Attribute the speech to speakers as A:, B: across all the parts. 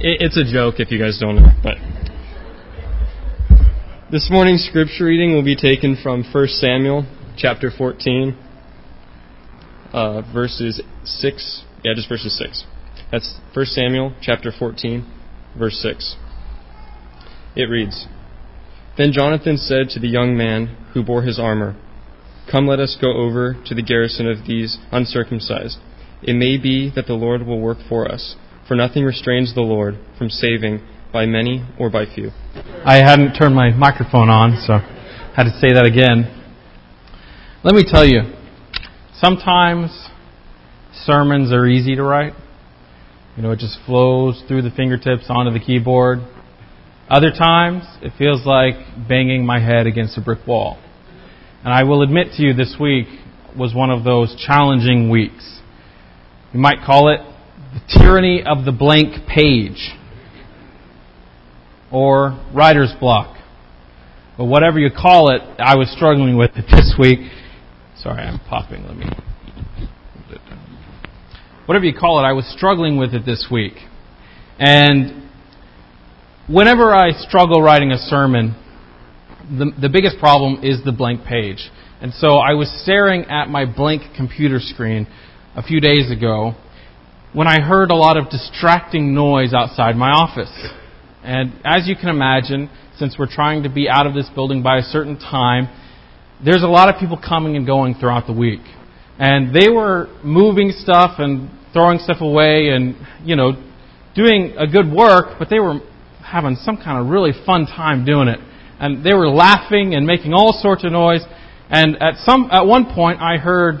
A: it, it's a joke if you guys don't know. But this morning's scripture reading will be taken from 1 Samuel chapter 14, uh, verses 6. Yeah, just verses 6. That's 1 Samuel chapter 14, verse 6. It reads Then Jonathan said to the young man who bore his armor, Come, let us go over to the garrison of these uncircumcised. It may be that the Lord will work for us, for nothing restrains the Lord from saving by many or by few.
B: I hadn't turned my microphone on, so I had to say that again. Let me tell you, sometimes sermons are easy to write. You know, it just flows through the fingertips onto the keyboard. Other times, it feels like banging my head against a brick wall. And I will admit to you this week was one of those challenging weeks. You might call it the tyranny of the blank page or writer's block. But whatever you call it, I was struggling with it this week. Sorry, I'm popping. Let me. Whatever you call it, I was struggling with it this week. And whenever I struggle writing a sermon, the, the biggest problem is the blank page. And so I was staring at my blank computer screen a few days ago when I heard a lot of distracting noise outside my office. And as you can imagine, since we're trying to be out of this building by a certain time, there's a lot of people coming and going throughout the week. And they were moving stuff and throwing stuff away and, you know, doing a good work, but they were having some kind of really fun time doing it. And they were laughing and making all sorts of noise. And at some, at one point, I heard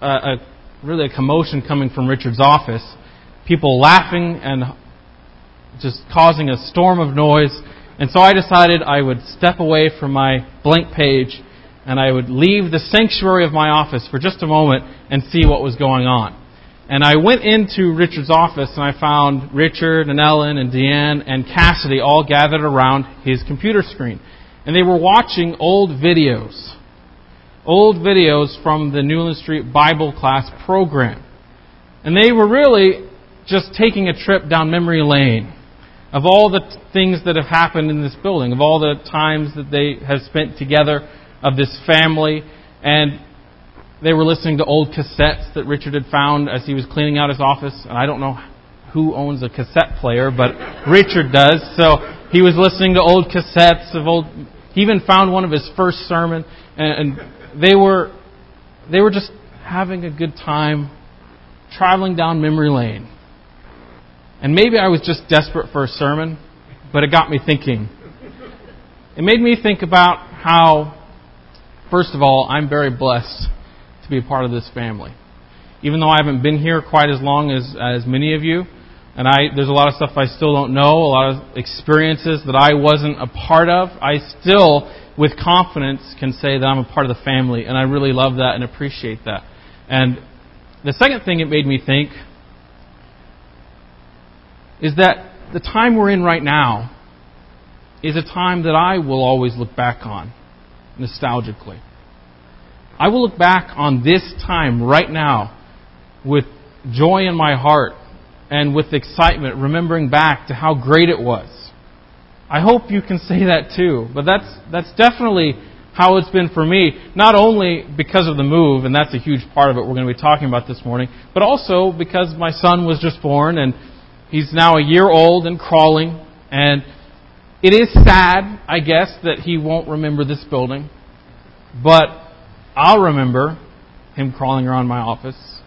B: a, a really a commotion coming from Richard's office. People laughing and just causing a storm of noise. And so I decided I would step away from my blank page and I would leave the sanctuary of my office for just a moment and see what was going on. And I went into Richard's office and I found Richard and Ellen and Deanne and Cassidy all gathered around his computer screen. And they were watching old videos. Old videos from the Newland Street Bible class program. And they were really just taking a trip down memory lane of all the things that have happened in this building, of all the times that they have spent together, of this family. And they were listening to old cassettes that Richard had found as he was cleaning out his office. And I don't know who owns a cassette player, but Richard does. So he was listening to old cassettes of old. He even found one of his first sermon, and, and they were they were just having a good time traveling down memory lane. And maybe I was just desperate for a sermon, but it got me thinking. It made me think about how, first of all, I'm very blessed to be a part of this family. Even though I haven't been here quite as long as, as many of you, and I, there's a lot of stuff I still don't know, a lot of experiences that I wasn't a part of, I still, with confidence, can say that I'm a part of the family, and I really love that and appreciate that. And the second thing it made me think is that the time we're in right now is a time that I will always look back on nostalgically. I will look back on this time right now with joy in my heart and with excitement, remembering back to how great it was. I hope you can say that too, but that's, that's definitely how it's been for me, not only because of the move, and that's a huge part of it we're going to be talking about this morning, but also because my son was just born and He's now a year old and crawling, and it is sad, I guess, that he won't remember this building, but I'll remember him crawling around my office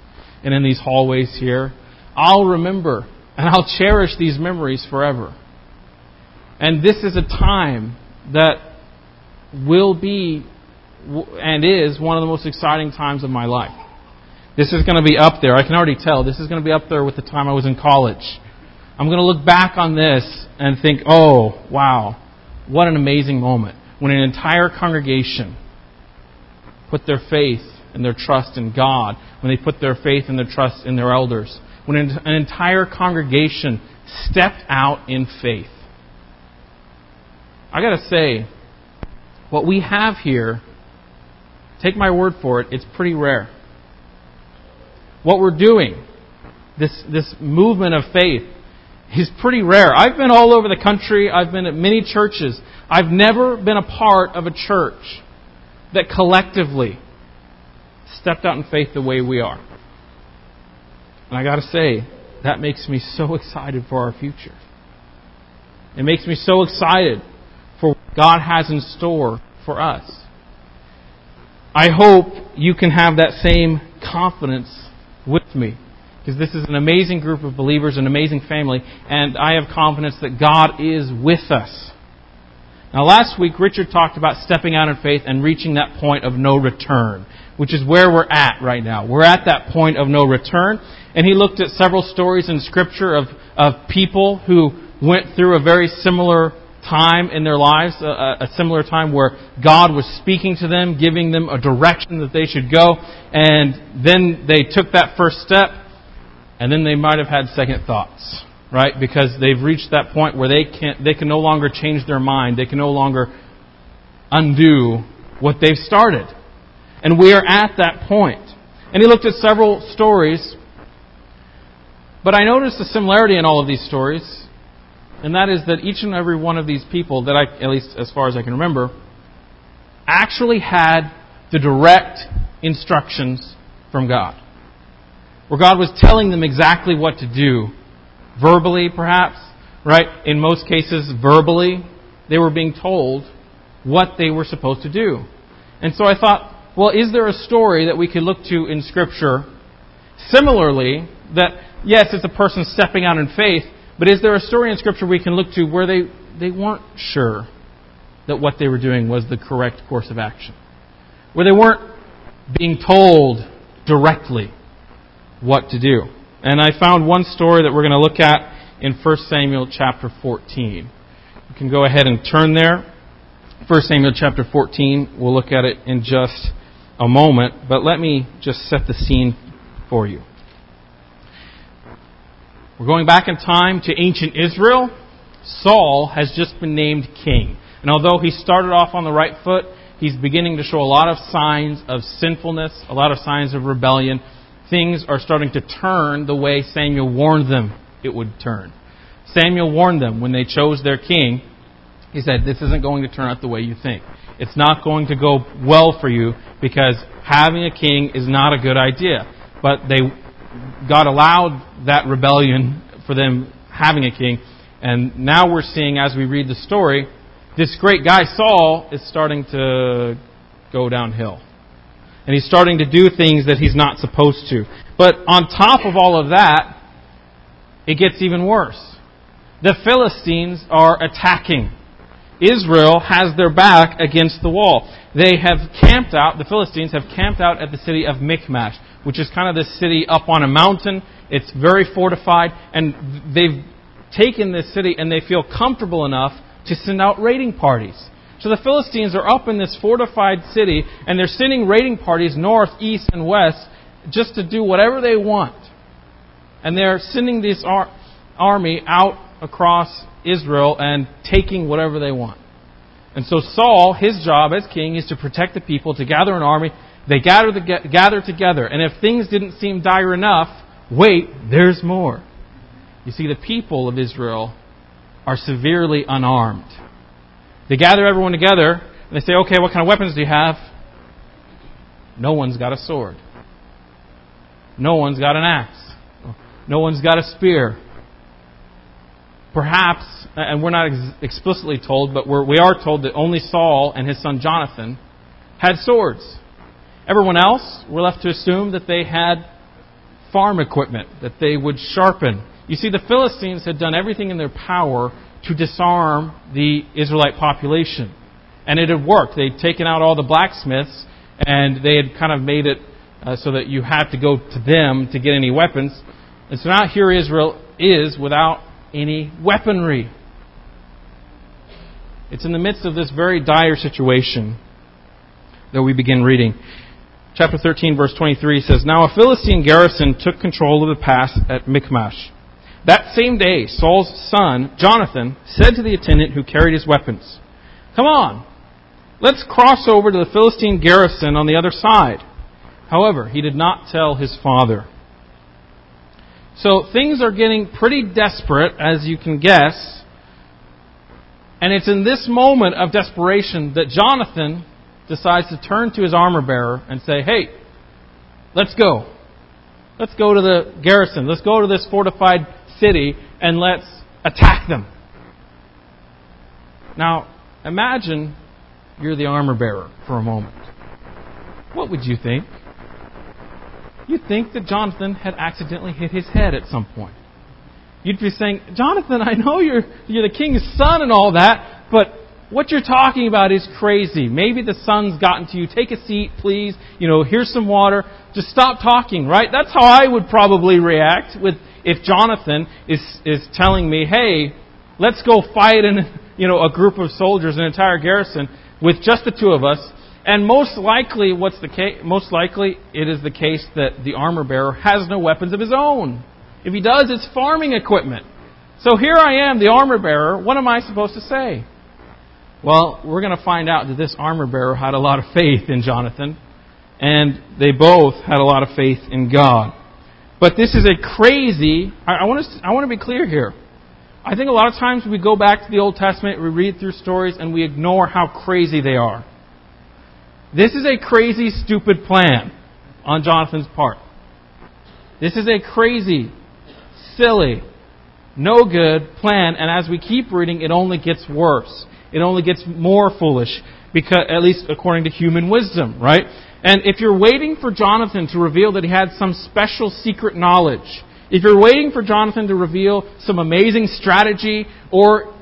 B: and in these hallways here. I'll remember and I'll cherish these memories forever. And this is a time that will be and is one of the most exciting times of my life. This is going to be up there. I can already tell. This is going to be up there with the time I was in college. I'm going to look back on this and think, oh, wow, what an amazing moment. When an entire congregation put their faith and their trust in God, when they put their faith and their trust in their elders, when an entire congregation stepped out in faith. I got to say, what we have here, take my word for it, it's pretty rare. What we're doing, this, this movement of faith, is pretty rare. I've been all over the country. I've been at many churches. I've never been a part of a church that collectively stepped out in faith the way we are. And I got to say, that makes me so excited for our future. It makes me so excited for what God has in store for us. I hope you can have that same confidence with me. Because this is an amazing group of believers, an amazing family, and I have confidence that God is with us. Now, last week, Richard talked about stepping out in faith and reaching that point of no return, which is where we're at right now. We're at that point of no return, and he looked at several stories in Scripture of, of people who went through a very similar time in their lives, a, a, similar time where God was speaking to them, giving them a direction that they should go, and then they took that first step, and then they might have had second thoughts, right? Because they've reached that point where they can they can no longer change their mind, they can no longer undo what they've started, and we are at that point. And he looked at several stories, but I noticed a similarity in all of these stories and that is that each and every one of these people, that I, at least as far as I can remember, actually had the direct instructions from God. Where God was telling them exactly what to do. Verbally, perhaps, right? In most cases, verbally, they were being told what they were supposed to do. And so I thought, well, is there a story that we could look to in Scripture similarly that, yes, it's a person stepping out in faith, but is there a story in Scripture we can look to where they, they weren't sure that what they were doing was the correct course of action? Where they weren't being told directly what to do. And I found one story that we're going to look at in 1 Samuel chapter 14. You can go ahead and turn there. 1 Samuel chapter 14. We'll look at it in just a moment, but let me just set the scene for you. We're going back in time to ancient Israel. Saul has just been named king. And although he started off on the right foot, he's beginning to show a lot of signs of sinfulness, a lot of signs of rebellion. Things are starting to turn the way Samuel warned them it would turn. Samuel warned them when they chose their king. He said, This isn't going to turn out the way you think. It's not going to go well for you because having a king is not a good idea. But they God allowed that rebellion for them having a king. And now we're seeing, as we read the story, this great guy Saul is starting to go downhill. And he's starting to do things that he's not supposed to. But on top of all of that, it gets even worse. The Philistines are attacking. Israel has their back against the wall. They have camped out, the Philistines have camped out at the city of Michmash which is kind of this city up on a mountain. It's very fortified, and they've taken this city and they feel comfortable enough to send out raiding parties. So the Philistines are up in this fortified city, and they're sending raiding parties north, east, and west just to do whatever they want. And they're sending this ar- army out across Israel and taking whatever they want. And so Saul, his job as king is to protect the people, to gather an army, they gather, the, gather together, and if things didn't seem dire enough, wait, there's more. You see, the people of Israel are severely unarmed. They gather everyone together, and they say, okay, what kind of weapons do you have? No one's got a sword. No one's got an axe. No one's got a spear. Perhaps, and we're not ex- explicitly told, but we're, we are told that only Saul and his son Jonathan had swords. Everyone else, we're left to assume that they had farm equipment that they would sharpen. You see, the Philistines had done everything in their power to disarm the Israelite population. And it had worked. They'd taken out all the blacksmiths, and they had kind of made it uh, so that you had to go to them to get any weapons. And so now here Israel is without any weaponry. It's in the midst of this very dire situation that we begin reading chapter 13, verse 23 says, Now a Philistine garrison took control of the pass at Michmash. That same day, Saul's son, Jonathan, said to the attendant who carried his weapons, Come on, let's cross over to the Philistine garrison on the other side. However, he did not tell his father. So things are getting pretty desperate, as you can guess. And it's in this moment of desperation that Jonathan decides to turn to his armor bearer and say, Hey, let's go. Let's go to the garrison. Let's go to this fortified city and let's attack them. Now, imagine you're the armor bearer for a moment. What would you think? You'd think that Jonathan had accidentally hit his head at some point. You'd be saying, Jonathan, I know you're, you're the king's son and all that, but what you're talking about is crazy. Maybe the sun's gotten to you. Take a seat, please. You know, here's some water. Just stop talking, right? That's how I would probably react with if Jonathan is is telling me, "Hey, let's go fight in, you know, a group of soldiers, an entire garrison with just the two of us." And most likely, what's the case? Most likely, it is the case that the armor bearer has no weapons of his own. If he does, it's farming equipment. So here I am, the armor bearer. What am I supposed to say? Well, we're going to find out that this armor bearer had a lot of faith in Jonathan, and they both had a lot of faith in God. But this is a crazy, I, want to, I want to be clear here. I think a lot of times we go back to the Old Testament, we read through stories, and we ignore how crazy they are. This is a crazy, stupid plan on Jonathan's part. This is a crazy, silly, no good plan, and as we keep reading, it only gets worse it only gets more foolish, because, at least according to human wisdom, right? And if you're waiting for Jonathan to reveal that he had some special secret knowledge, if you're waiting for Jonathan to reveal some amazing strategy, or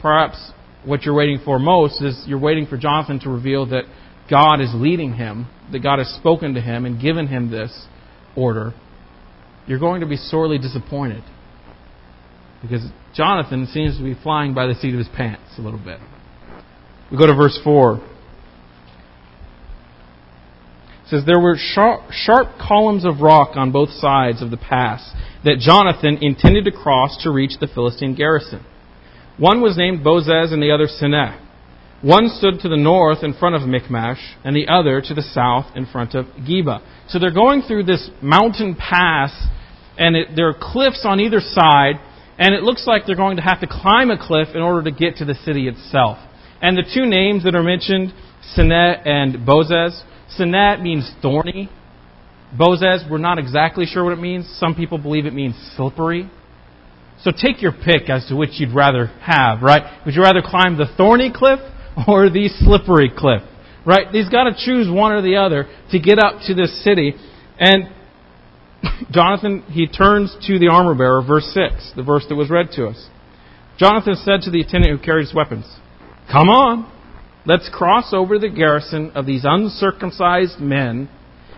B: perhaps what you're waiting for most is you're waiting for Jonathan to reveal that God is leading him, that God has spoken to him and given him this order, you're going to be sorely disappointed. Because Jonathan seems to be flying by the seat of his pants a little bit. We go to verse 4. It says, There were sharp, sharp columns of rock on both sides of the pass that Jonathan intended to cross to reach the Philistine garrison. One was named Bozez and the other Seneh. One stood to the north in front of Michmash, and the other to the south in front of Geba. So they're going through this mountain pass, and it, there are cliffs on either side, and it looks like they're going to have to climb a cliff in order to get to the city itself. And the two names that are mentioned, Seneh and Bozez, Seneh means thorny. Bozez, we're not exactly sure what it means. Some people believe it means slippery. So take your pick as to which you'd rather have, right? Would you rather climb the thorny cliff or the slippery cliff? Right? He's got to choose one or the other to get up to this city. And Jonathan, he turns to the armor bearer, verse 6, the verse that was read to us. Jonathan said to the attendant who carried his weapons, Come on, let's cross over the garrison of these uncircumcised men.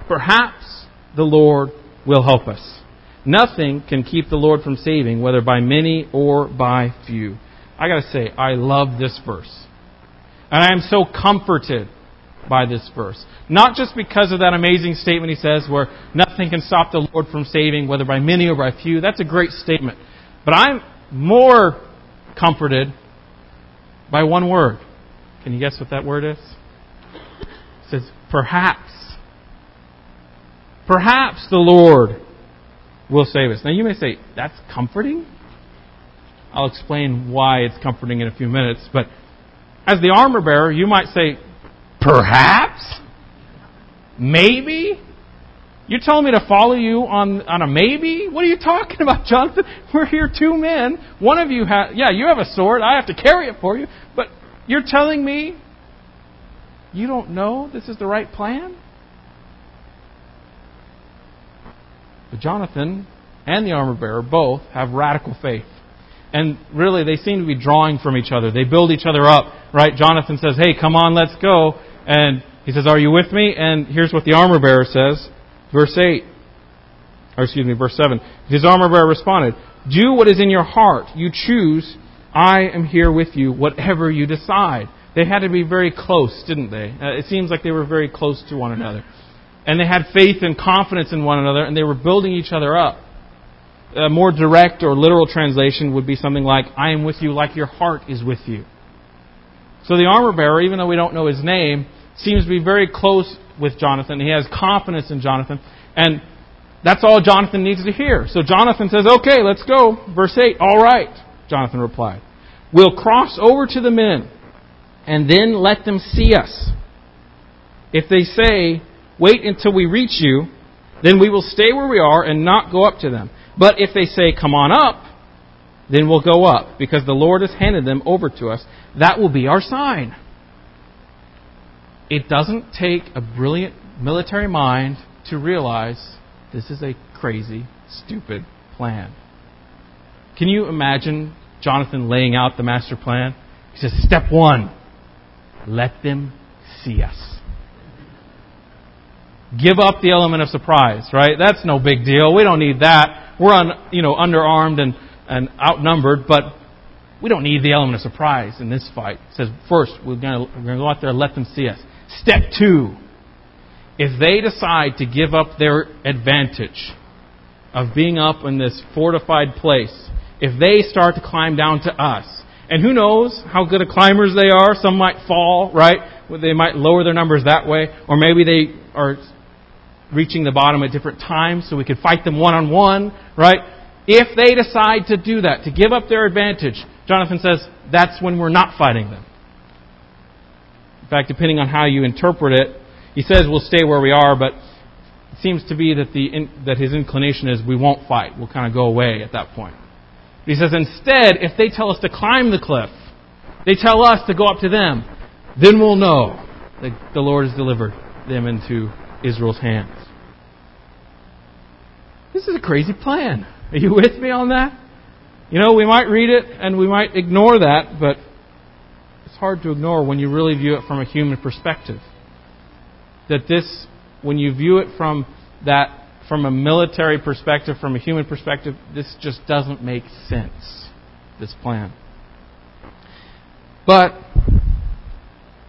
B: Perhaps the Lord will help us. Nothing can keep the Lord from saving, whether by many or by few. I gotta say, I love this verse. And I am so comforted by this verse. Not just because of that amazing statement he says where nothing can stop the Lord from saving, whether by many or by few. That's a great statement. But I'm more comforted by one word. Can you guess what that word is? It says, perhaps. Perhaps the Lord will save us. Now you may say, that's comforting? I'll explain why it's comforting in a few minutes, but as the armor bearer, you might say, Perhaps? Maybe? You're telling me to follow you on, on a maybe? What are you talking about, Jonathan? We're here two men. One of you has, yeah, you have a sword. I have to carry it for you. But you're telling me you don't know this is the right plan? But Jonathan and the armor bearer both have radical faith. And really, they seem to be drawing from each other. They build each other up, right? Jonathan says, Hey, come on, let's go. And he says, Are you with me? And here's what the armor bearer says. Verse 8. Or excuse me, verse 7. His armor bearer responded, Do what is in your heart. You choose. I am here with you, whatever you decide. They had to be very close, didn't they? Uh, it seems like they were very close to one another. And they had faith and confidence in one another, and they were building each other up. A more direct or literal translation would be something like, I am with you like your heart is with you. So the armor bearer, even though we don't know his name, seems to be very close with Jonathan. He has confidence in Jonathan. And That's all Jonathan needs to hear. So Jonathan says, Okay, let's go. Verse 8, All right, Jonathan replied. We'll cross over to the men and then let them see us. If they say, Wait until we reach you, then we will stay where we are and not go up to them. But if they say, Come on up, then we'll go up, because the Lord has handed them over to us. That will be our sign. It doesn't take a brilliant military mind to realize this is a crazy, stupid plan. Can you imagine Jonathan laying out the master plan? He says, Step one, let them see us. Give up the element of surprise, right? That's no big deal. We don't need that. We're un, you know, underarmed and, and outnumbered, but we don't need the element of surprise in this fight. It says, first, we're going to go out there and let them see us. Step two, if they decide to give up their advantage of being up in this fortified place, if they start to climb down to us, and who knows how good of climbers they are, some might fall, right? They might lower their numbers that way, or maybe they are reaching the bottom at different times so we could fight them one on one, right? If they decide to do that, to give up their advantage, Jonathan says that's when we're not fighting them. In fact, depending on how you interpret it, he says we'll stay where we are, but it seems to be that, the, in, that his inclination is we won't fight. We'll kind of go away at that point. But he says instead, if they tell us to climb the cliff, they tell us to go up to them, then we'll know that the Lord has delivered them into Israel's hands. This is a crazy plan. Are you with me on that? You know, we might read it and we might ignore that, but it's hard to ignore when you really view it from a human perspective that this, when you view it from that, from a military perspective, from a human perspective, this just doesn't make sense, this plan. But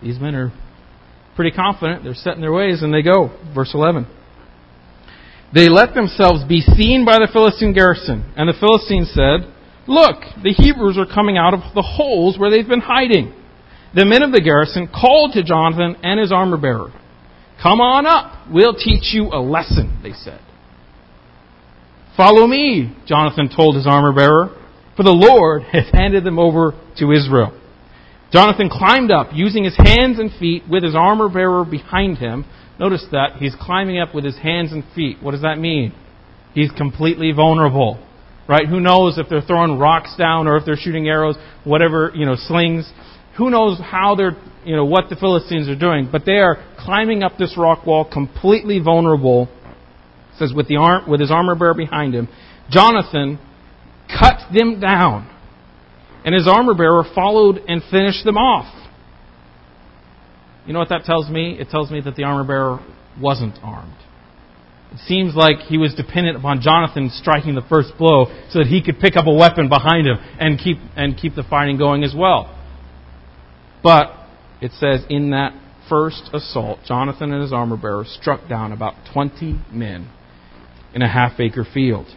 B: these men are pretty confident. They're set in their ways and they go. Verse 11. They let themselves be seen by the Philistine garrison. And the Philistines said, Look, the Hebrews are coming out of the holes where they've been hiding. The men of the garrison called to Jonathan and his armor bearer. Come on up. We'll teach you a lesson, they said. Follow me, Jonathan told his armor bearer, for the Lord has handed them over to Israel. Jonathan climbed up, using his hands and feet with his armor bearer behind him. Notice that he's climbing up with his hands and feet. What does that mean? He's completely vulnerable. Right? Who knows if they're throwing rocks down or if they're shooting arrows, whatever, you know, slings. Who knows how they're you know, what the Philistines are doing, but they are climbing up this rock wall completely vulnerable. It says with the arm, with his armor bearer behind him, Jonathan cut them down, and his armor bearer followed and finished them off. You know what that tells me? It tells me that the armor bearer wasn't armed. It seems like he was dependent upon Jonathan striking the first blow so that he could pick up a weapon behind him and keep and keep the fighting going as well. But it says, in that first assault, Jonathan and his armor bearer struck down about 20 men in a half acre field.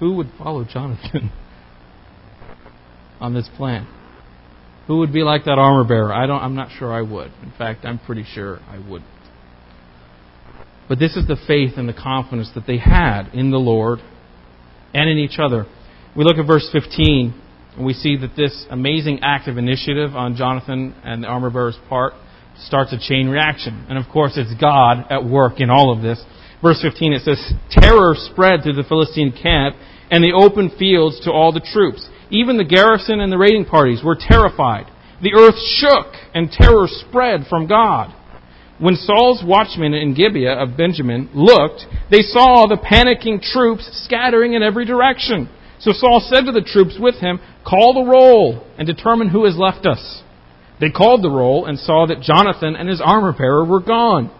B: Who would follow Jonathan on this plan? Who would be like that armor bearer? I don't I'm not sure I would. In fact, I'm pretty sure I would but this is the faith and the confidence that they had in the Lord and in each other. We look at verse 15, and we see that this amazing act of initiative on Jonathan and the armor bearer's part starts a chain reaction. And of course, it's God at work in all of this. Verse 15, it says, Terror spread through the Philistine camp and the open fields to all the troops. Even the garrison and the raiding parties were terrified. The earth shook, and terror spread from God. When Saul's watchmen in Gibeah of Benjamin looked, they saw the panicking troops scattering in every direction. So Saul said to the troops with him, Call the roll and determine who has left us. They called the roll and saw that Jonathan and his armor bearer were gone.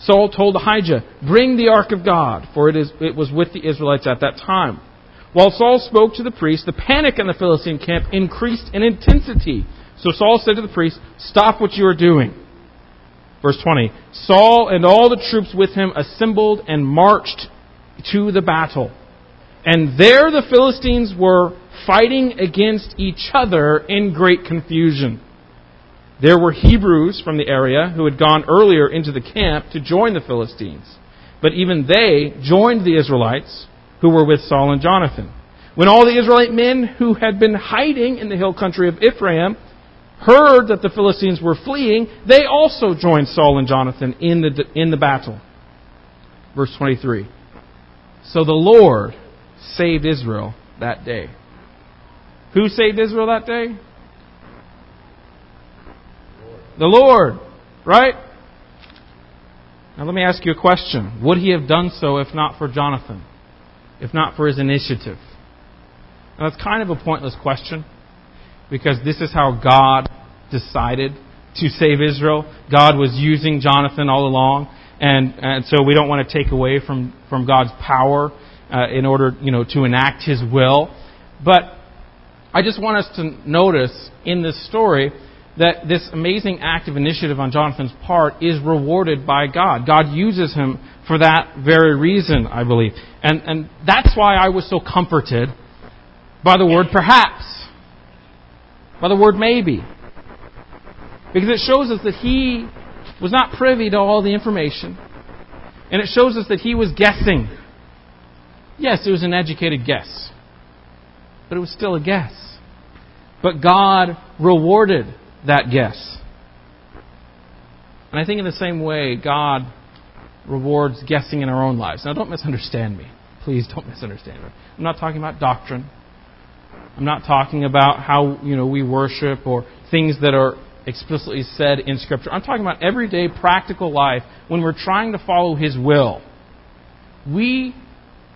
B: Saul told Ahijah, Bring the ark of God, for it, is, it was with the Israelites at that time. While Saul spoke to the priest, the panic in the Philistine camp increased in intensity. So Saul said to the priest, Stop what you are doing. Verse 20 Saul and all the troops with him assembled and marched to the battle. And there the Philistines were fighting against each other in great confusion. There were Hebrews from the area who had gone earlier into the camp to join the Philistines. But even they joined the Israelites who were with Saul and Jonathan. When all the Israelite men who had been hiding in the hill country of Ephraim heard that the Philistines were fleeing, they also joined Saul and Jonathan in the, in the battle. Verse 23. So the Lord saved Israel that day. Who saved Israel that day? The Lord, right? Now let me ask you a question. Would he have done so if not for Jonathan? If not for his initiative? Now that's kind of a pointless question because this is how God decided to save Israel. God was using Jonathan all along, and, and so we don't want to take away from, from God's power uh, in order, you know, to enact His will. But I just want us to notice in this story that this amazing act of initiative on Jonathan's part is rewarded by God. God uses him for that very reason, I believe. And, and that's why I was so comforted by the word perhaps, by the word maybe. Because it shows us that he was not privy to all the information. And it shows us that he was guessing. Yes, it was an educated guess. But it was still a guess. But God rewarded that guess. And I think in the same way, God rewards guessing in our own lives. Now, don't misunderstand me. Please don't misunderstand me. I'm not talking about doctrine. I'm not talking about how you know we worship or things that are explicitly said in Scripture. I'm talking about everyday practical life when we're trying to follow His will. We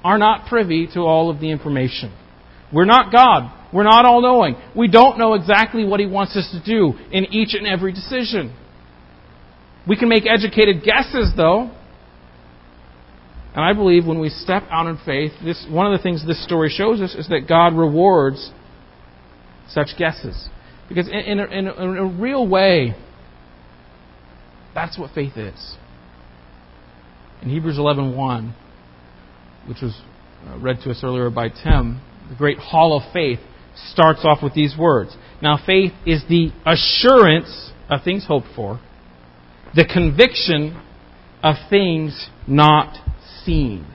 B: are not privy to all of the information. We're not God. We're not all knowing. We don't know exactly what He wants us to do in each and every decision. We can make educated guesses, though. And I believe when we step out in faith, this, one of the things this story shows us is that God rewards such guesses. Because in, in, a, in, a, in a real way, that's what faith is. In Hebrews 11.1, which was uh, read to us earlier by Tim, the great hall of faith starts off with these words. Now, faith is the assurance of things hoped for, the conviction of things not seen.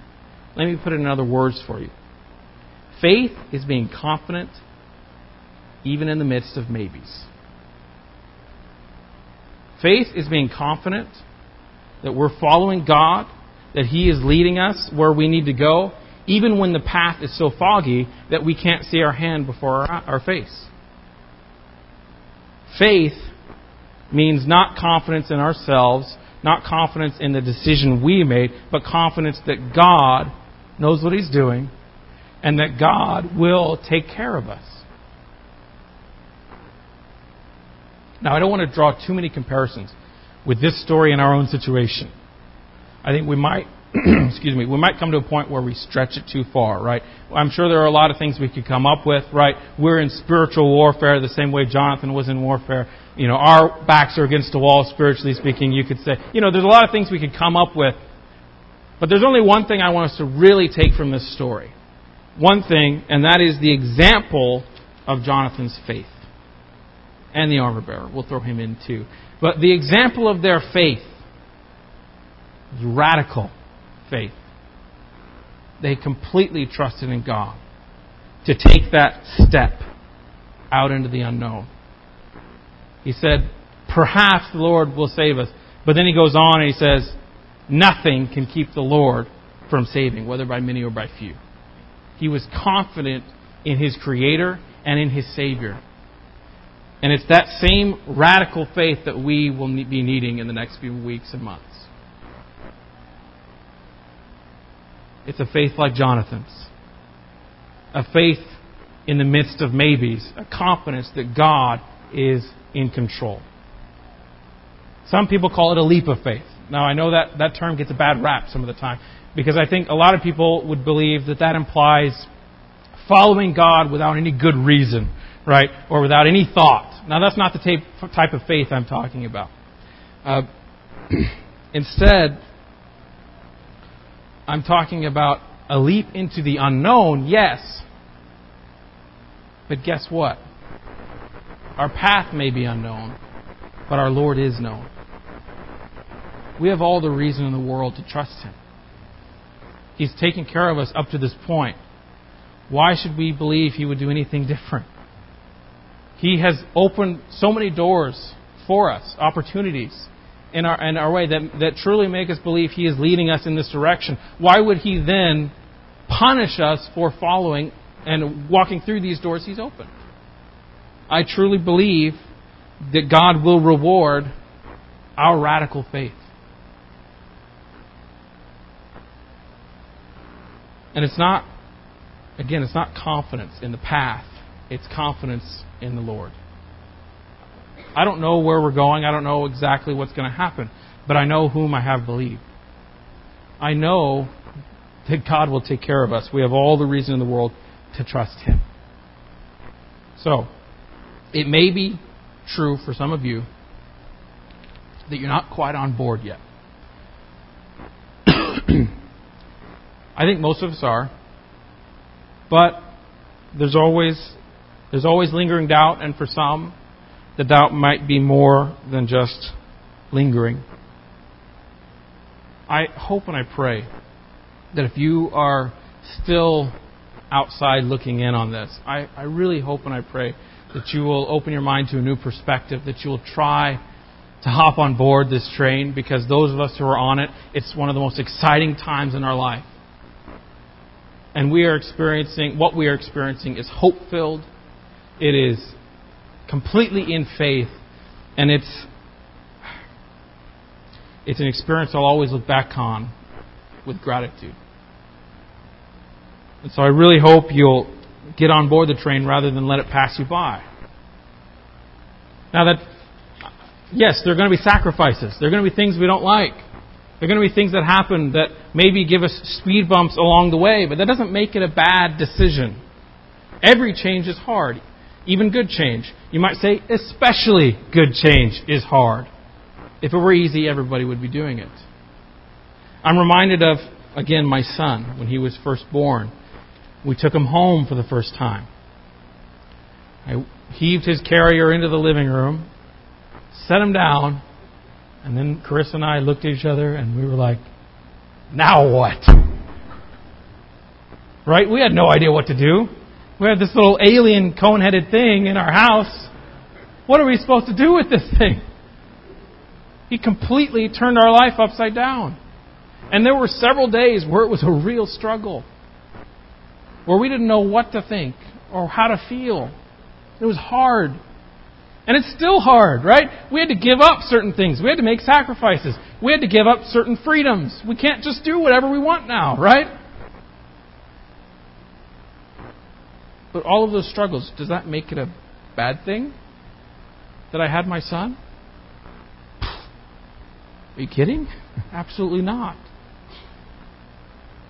B: Let me put it in other words for you. Faith is being confident even in the midst of maybes. Faith is being confident that we're following God, that He is leading us where we need to go, even when the path is so foggy that we can't see our hand before our, our face. Faith means not confidence in ourselves, not confidence in the decision we made, but confidence that God knows what He's doing and that God will take care of us. Now, I don't want to draw too many comparisons with this story and our own situation. I think we might excuse me, we might come to a point where we stretch it too far, right? I'm sure there are a lot of things we could come up with, right? We're in spiritual warfare the same way Jonathan was in warfare. You know, our backs are against the wall, spiritually speaking, you could say. You know, there's a lot of things we could come up with. But there's only one thing I want us to really take from this story. One thing, and that is the example of Jonathan's faith. And the armor bearer. We'll throw him in too. But the example of their faith radical faith. They completely trusted in God to take that step out into the unknown. He said, Perhaps the Lord will save us. But then he goes on and he says, Nothing can keep the Lord from saving, whether by many or by few. He was confident in his Creator and in his Savior. And it's that same radical faith that we will be needing in the next few weeks and months. It's a faith like Jonathan's. A faith in the midst of maybes. A confidence that God is in control. Some people call it a leap of faith. Now, I know that that term gets a bad rap some of the time because I think a lot of people would believe that that implies following God without any good reason, right? Or without any thought. Now, that's not the type of faith I'm talking about. Uh, instead, I'm talking about a leap into the unknown, yes. But guess what? Our path may be unknown, but our Lord is known. We have all the reason in the world to trust Him. He's taken care of us up to this point. Why should we believe He would do anything different? He has opened so many doors for us, opportunities in our, in our way that, that truly make us believe He is leading us in this direction. Why would He then punish us for following and walking through these doors He's opened? I truly believe that God will reward our radical faith. And it's not, again, it's not confidence in the path, it's confidence in the Lord. I don't know where we're going, I don't know exactly what's going to happen, but I know whom I have believed. I know that God will take care of us. We have all the reason in the world to trust Him. So, it may be true for some of you that you're not quite on board yet. I think most of us are. But there's always there's always lingering doubt and for some the doubt might be more than just lingering. I hope and I pray that if you are still outside looking in on this, I, I really hope and I pray that you will open your mind to a new perspective, that you will try to hop on board this train because those of us who are on it, it's one of the most exciting times in our life and we are experiencing, what we are experiencing is hope filled. It is completely in faith, and it's, it's an experience I'll always look back on with gratitude. And so I really hope you'll get on board the train rather than let it pass you by. Now that, yes, there are going to be sacrifices. There are going to be things we don't like. There are going to be things that happen that maybe give us speed bumps along the way, but that doesn't make it a bad decision. Every change is hard, even good change. You might say, especially good change is hard. If it were easy, everybody would be doing it. I'm reminded of, again, my son when he was first born. We took him home for the first time. I heaved his carrier into the living room, set him down, and then Chris and I looked at each other and we were like, now what? Right? We had no idea what to do. We had this little alien cone headed thing in our house. What are we supposed to do with this thing? He completely turned our life upside down. And there were several days where it was a real struggle, where we didn't know what to think or how to feel. It was hard. And it's still hard, right? We had to give up certain things. We had to make sacrifices. We had to give up certain freedoms. We can't just do whatever we want now, right? But all of those struggles, does that make it a bad thing that I had my son? Are you kidding? Absolutely not.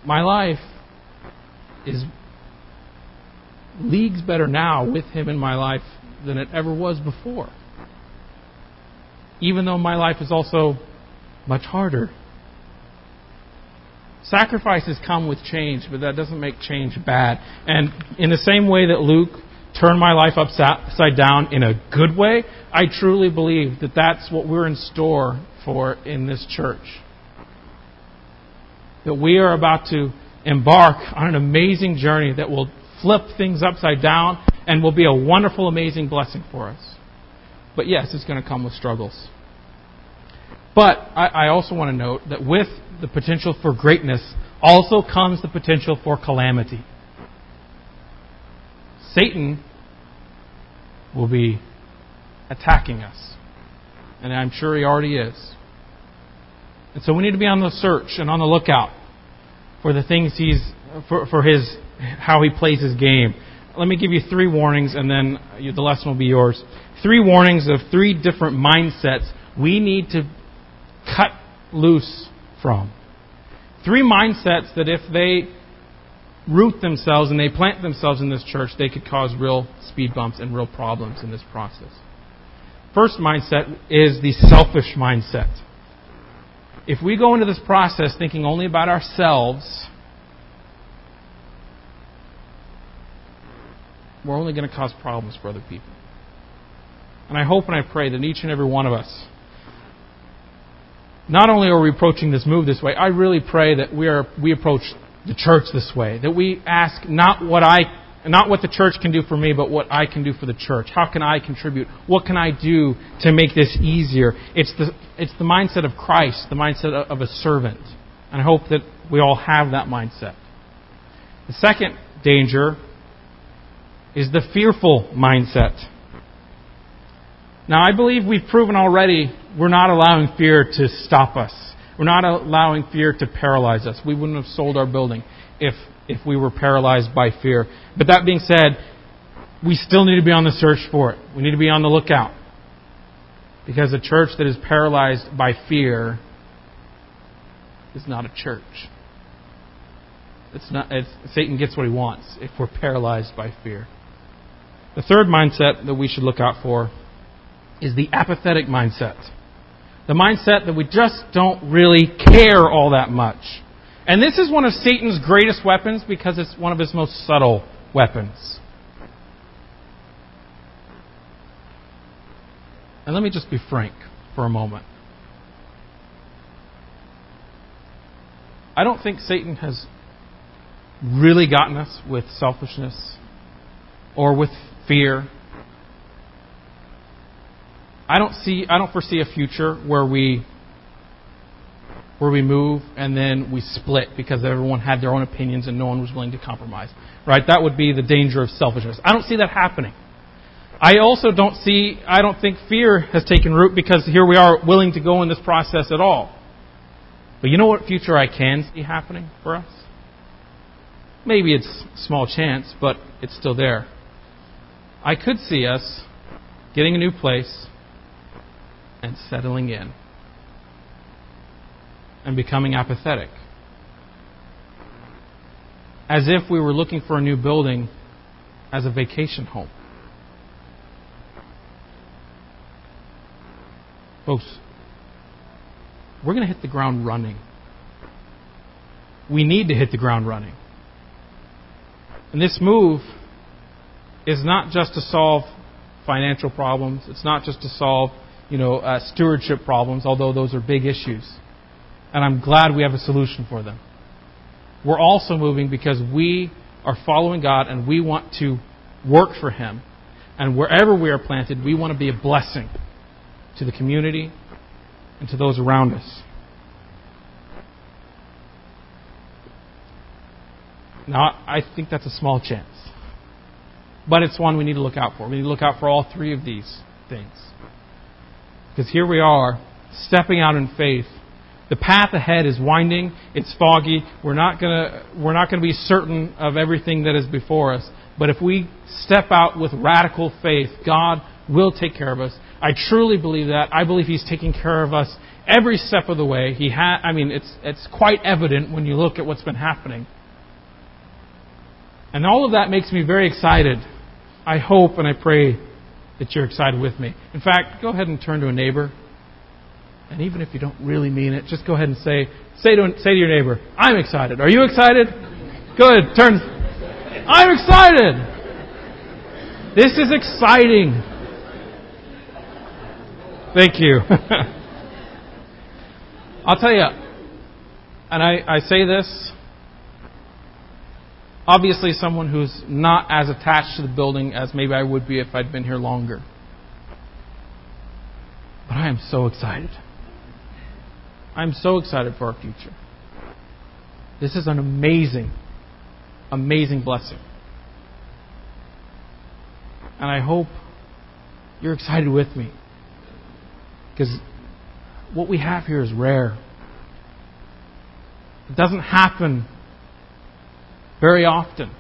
B: My life is leagues better now with him in my life than it ever was before. Even though my life is also much harder. Sacrifices come with change, but that doesn't make change bad. And in the same way that Luke turned my life upside down in a good way, I truly believe that that's what we're in store for in this church. That we are about to embark on an amazing journey that will flip things upside down and will be a wonderful, amazing blessing for us. But yes, it's going to come with struggles. But I, I also want to note that with the potential for greatness also comes the potential for calamity. Satan will be attacking us. And I'm sure he already is. And so we need to be on the search and on the lookout for the things he's, for, for his, how he plays his game let me give you three warnings, and then the lesson will be yours. Three warnings of three different mindsets we need to cut loose from. Three mindsets that if they root themselves and they plant themselves in this church, they could cause real speed bumps and real problems in this process. First mindset is the selfish mindset. If we go into this process thinking only about ourselves, we're only going to cause problems for other people. And I hope and I pray that each and every one of us, not only are we approaching this move this way, I really pray that we are we approach the church this way. That we ask not what I not what the church can do for me, but what I can do for the church. How can I contribute? What can I do to make this easier? It's the it's the mindset of Christ, the mindset of a servant. And I hope that we all have that mindset. The second danger is the fearful mindset. Now, I believe we've proven already we're not allowing fear to stop us. We're not allowing fear to paralyze us. We wouldn't have sold our building if, if we were paralyzed by fear. But that being said, we still need to be on the search for it. We need to be on the lookout. Because a church that is paralyzed by fear is not a church. It's not, it's, Satan gets what he wants if we're paralyzed by fear. The third mindset that we should look out for is the apathetic mindset. The mindset that we just don't really care all that much. And this is one of Satan's greatest weapons because it's one of his most subtle weapons. And let me just be frank for a moment. I don't think Satan has really gotten us with selfishness or with fear I don't see I don't foresee a future where we where we move and then we split because everyone had their own opinions and no one was willing to compromise. Right? That would be the danger of selfishness. I don't see that happening. I also don't see I don't think fear has taken root because here we are willing to go in this process at all. But you know what future I can see happening for us? Maybe it's small chance, but it's still there. I could see us getting a new place, and settling in and becoming apathetic. As if we were looking for a new building as a vacation home. Folks, we're going to hit the ground running. We need to hit the ground running. And this move is not just to solve financial problems, it's not just to solve you know, uh, stewardship problems, although those are big issues. And I'm glad we have a solution for them. We're also moving because we are following God and we want to work for Him. And wherever we are planted, we want to be a blessing to the community and to those around us. Now, I think that's a small chance. But it's one we need to look out for. We need to look out for all three of these things. Because here we are, stepping out in faith. The path ahead is winding, it's foggy. We're not going we're not going to be certain of everything that is before us. But if we step out with radical faith, God will take care of us. I truly believe that. I believe He's taking care of us every step of the way. He ha- I mean, it's, it's quite evident when you look at what's been happening. And all of that makes me very excited. I hope and I pray that you're excited with me. In fact, go ahead and turn to a neighbor. And even if you don't really mean it, just go ahead and say, say to, say to your neighbor, I'm excited. Are you excited? Good. Turn. I'm excited. This is exciting. Thank you. I'll tell you, and I, I say this obviously someone who's not as attached to the building as maybe I would be if I'd been here longer. But I am so excited. I'm so excited for our future. This is an amazing, amazing blessing. And I hope you're excited with me. Because what we have here is rare. It doesn't happen very often.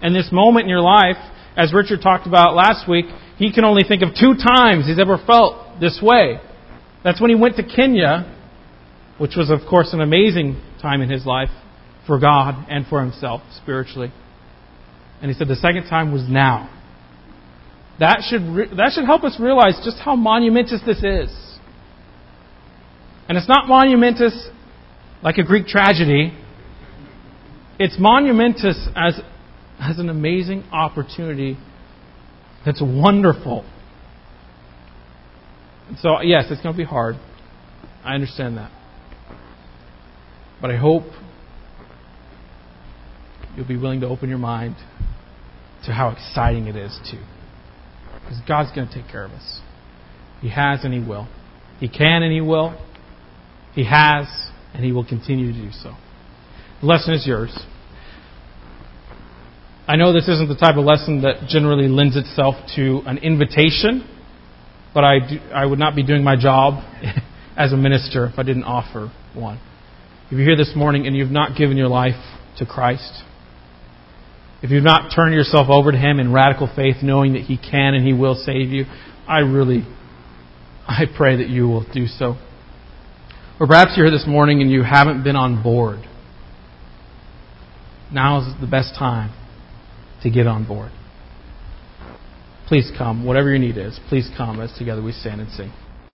B: And this moment in your life, as Richard talked about last week, he can only think of two times he's ever felt this way. That's when he went to Kenya, which was, of course, an amazing time in his life for God and for himself spiritually. And he said the second time was now. That should, re- that should help us realize just how monumentous this is. And it's not monumentous like a Greek tragedy. It's monumentous as as an amazing opportunity that's wonderful. So, yes, it's going to be hard. I understand that. But I hope you'll be willing to open your mind to how exciting it is, too. Because God's going to take care of us. He has and He will. He can and He will. He has and He will continue to do so. The lesson is yours. I know this isn't the type of lesson that generally lends itself to an invitation, but I, do, I would not be doing my job as a minister if I didn't offer one. If you're here this morning and you've not given your life to Christ, if you've not turned yourself over to Him in radical faith, knowing that He can and He will save you, I really, I pray that you will do so. Or perhaps you're here this morning and you haven't been on board. Now is the best time to get on board. Please come. Whatever your need is, please come as together we stand and sing.